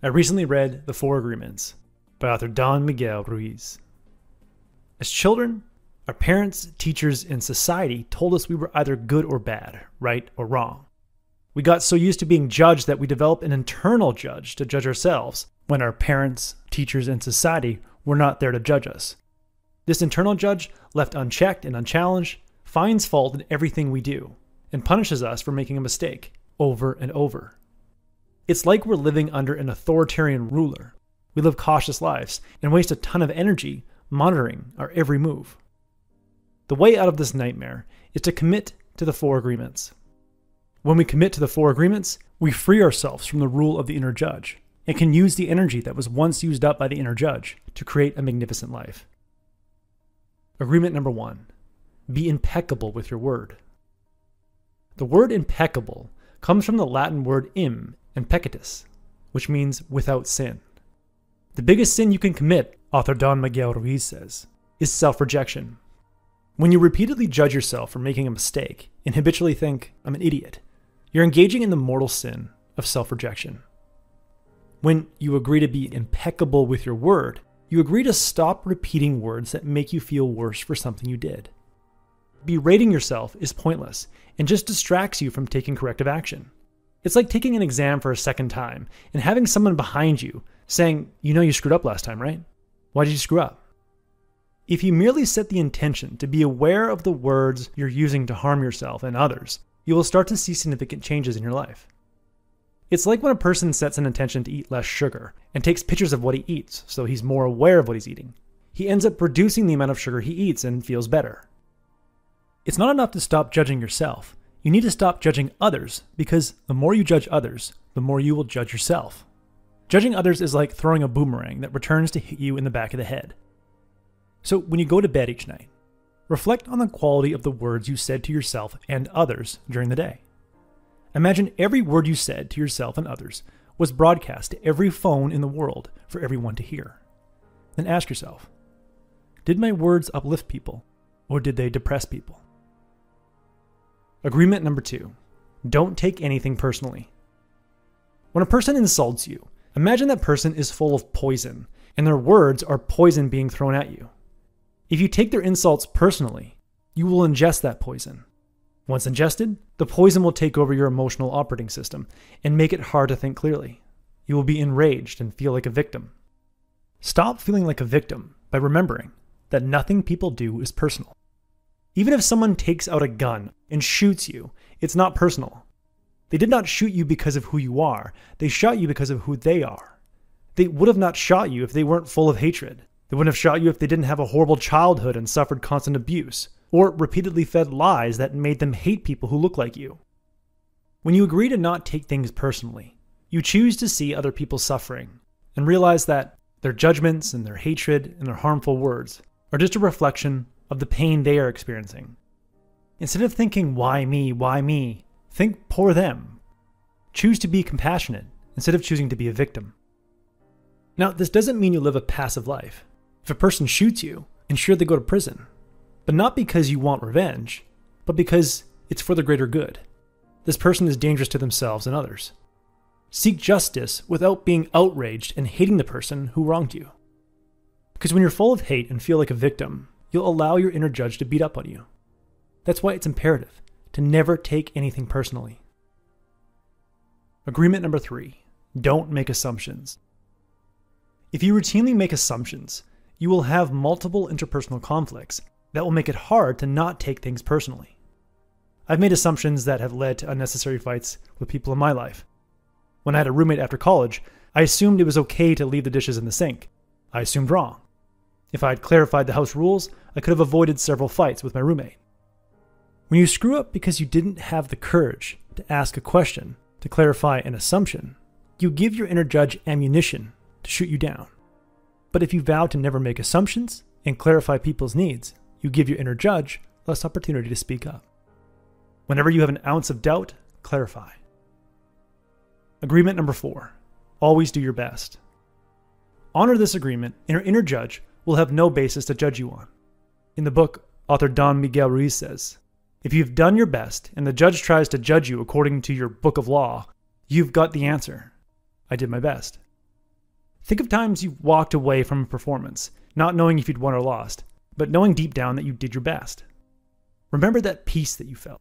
I recently read The Four Agreements by author Don Miguel Ruiz. As children, our parents, teachers, and society told us we were either good or bad, right or wrong. We got so used to being judged that we developed an internal judge to judge ourselves when our parents, teachers, and society were not there to judge us. This internal judge, left unchecked and unchallenged, finds fault in everything we do and punishes us for making a mistake over and over. It's like we're living under an authoritarian ruler. We live cautious lives and waste a ton of energy monitoring our every move. The way out of this nightmare is to commit to the four agreements. When we commit to the four agreements, we free ourselves from the rule of the inner judge and can use the energy that was once used up by the inner judge to create a magnificent life. Agreement number one be impeccable with your word. The word impeccable comes from the Latin word im and which means without sin. The biggest sin you can commit, author Don Miguel Ruiz says, is self rejection. When you repeatedly judge yourself for making a mistake and habitually think, I'm an idiot, you're engaging in the mortal sin of self rejection. When you agree to be impeccable with your word, you agree to stop repeating words that make you feel worse for something you did. Berating yourself is pointless and just distracts you from taking corrective action. It's like taking an exam for a second time and having someone behind you saying, You know, you screwed up last time, right? Why did you screw up? If you merely set the intention to be aware of the words you're using to harm yourself and others, you will start to see significant changes in your life. It's like when a person sets an intention to eat less sugar and takes pictures of what he eats so he's more aware of what he's eating. He ends up reducing the amount of sugar he eats and feels better. It's not enough to stop judging yourself. You need to stop judging others because the more you judge others, the more you will judge yourself. Judging others is like throwing a boomerang that returns to hit you in the back of the head. So when you go to bed each night, reflect on the quality of the words you said to yourself and others during the day. Imagine every word you said to yourself and others was broadcast to every phone in the world for everyone to hear. Then ask yourself Did my words uplift people, or did they depress people? Agreement number two don't take anything personally. When a person insults you, imagine that person is full of poison, and their words are poison being thrown at you. If you take their insults personally, you will ingest that poison. Once ingested, the poison will take over your emotional operating system and make it hard to think clearly. You will be enraged and feel like a victim. Stop feeling like a victim by remembering that nothing people do is personal. Even if someone takes out a gun and shoots you, it's not personal. They did not shoot you because of who you are, they shot you because of who they are. They would have not shot you if they weren't full of hatred. They wouldn't have shot you if they didn't have a horrible childhood and suffered constant abuse, or repeatedly fed lies that made them hate people who look like you. When you agree to not take things personally, you choose to see other people suffering and realize that their judgments and their hatred and their harmful words are just a reflection of the pain they are experiencing. Instead of thinking, why me, why me, think poor them. Choose to be compassionate instead of choosing to be a victim. Now, this doesn't mean you live a passive life. If a person shoots you, ensure they go to prison. But not because you want revenge, but because it's for the greater good. This person is dangerous to themselves and others. Seek justice without being outraged and hating the person who wronged you. Because when you're full of hate and feel like a victim, you'll allow your inner judge to beat up on you. That's why it's imperative to never take anything personally. Agreement number three don't make assumptions. If you routinely make assumptions, you will have multiple interpersonal conflicts that will make it hard to not take things personally. I've made assumptions that have led to unnecessary fights with people in my life. When I had a roommate after college, I assumed it was okay to leave the dishes in the sink. I assumed wrong. If I had clarified the house rules, I could have avoided several fights with my roommate. When you screw up because you didn't have the courage to ask a question to clarify an assumption, you give your inner judge ammunition to shoot you down. But if you vow to never make assumptions and clarify people's needs, you give your inner judge less opportunity to speak up. Whenever you have an ounce of doubt, clarify. Agreement number four always do your best. Honor this agreement, and your inner judge will have no basis to judge you on. In the book, author Don Miguel Ruiz says, If you've done your best and the judge tries to judge you according to your book of law, you've got the answer. I did my best. Think of times you've walked away from a performance, not knowing if you'd won or lost, but knowing deep down that you did your best. Remember that peace that you felt.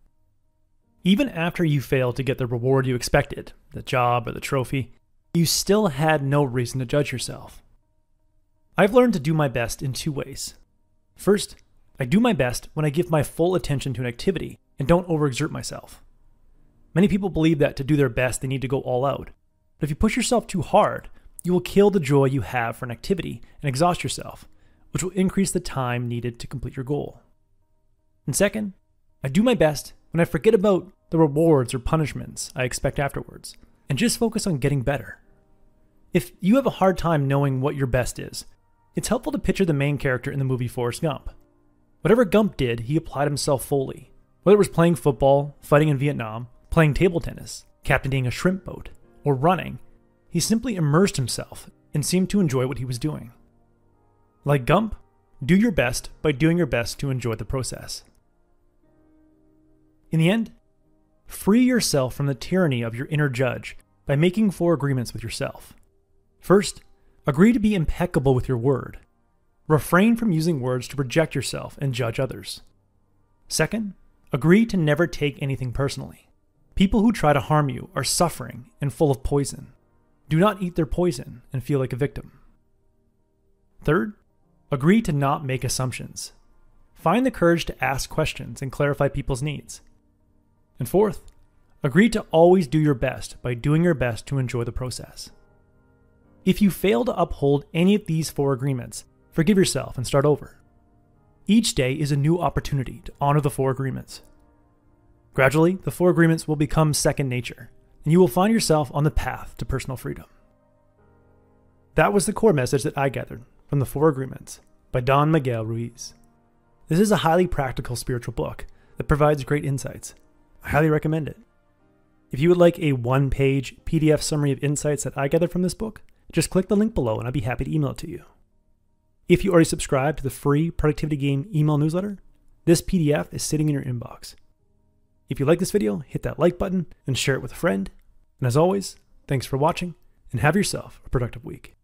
Even after you failed to get the reward you expected, the job or the trophy, you still had no reason to judge yourself. I've learned to do my best in two ways. First, I do my best when I give my full attention to an activity and don't overexert myself. Many people believe that to do their best, they need to go all out. But if you push yourself too hard, you will kill the joy you have for an activity and exhaust yourself, which will increase the time needed to complete your goal. And second, I do my best when I forget about the rewards or punishments I expect afterwards and just focus on getting better. If you have a hard time knowing what your best is, it's helpful to picture the main character in the movie Forrest Gump. Whatever Gump did, he applied himself fully. Whether it was playing football, fighting in Vietnam, playing table tennis, captaining a shrimp boat, or running, he simply immersed himself and seemed to enjoy what he was doing. Like Gump, do your best by doing your best to enjoy the process. In the end, free yourself from the tyranny of your inner judge by making four agreements with yourself. First, agree to be impeccable with your word. Refrain from using words to project yourself and judge others. Second, agree to never take anything personally. People who try to harm you are suffering and full of poison. Do not eat their poison and feel like a victim. Third, agree to not make assumptions. Find the courage to ask questions and clarify people's needs. And fourth, agree to always do your best by doing your best to enjoy the process. If you fail to uphold any of these four agreements, forgive yourself and start over. Each day is a new opportunity to honor the four agreements. Gradually, the four agreements will become second nature, and you will find yourself on the path to personal freedom. That was the core message that I gathered from the Four Agreements by Don Miguel Ruiz. This is a highly practical spiritual book that provides great insights I highly recommend it. If you would like a one page PDF summary of insights that I gathered from this book, just click the link below and I'd be happy to email it to you. If you already subscribe to the free Productivity Game email newsletter, this PDF is sitting in your inbox. If you like this video, hit that like button and share it with a friend. And as always, thanks for watching and have yourself a productive week.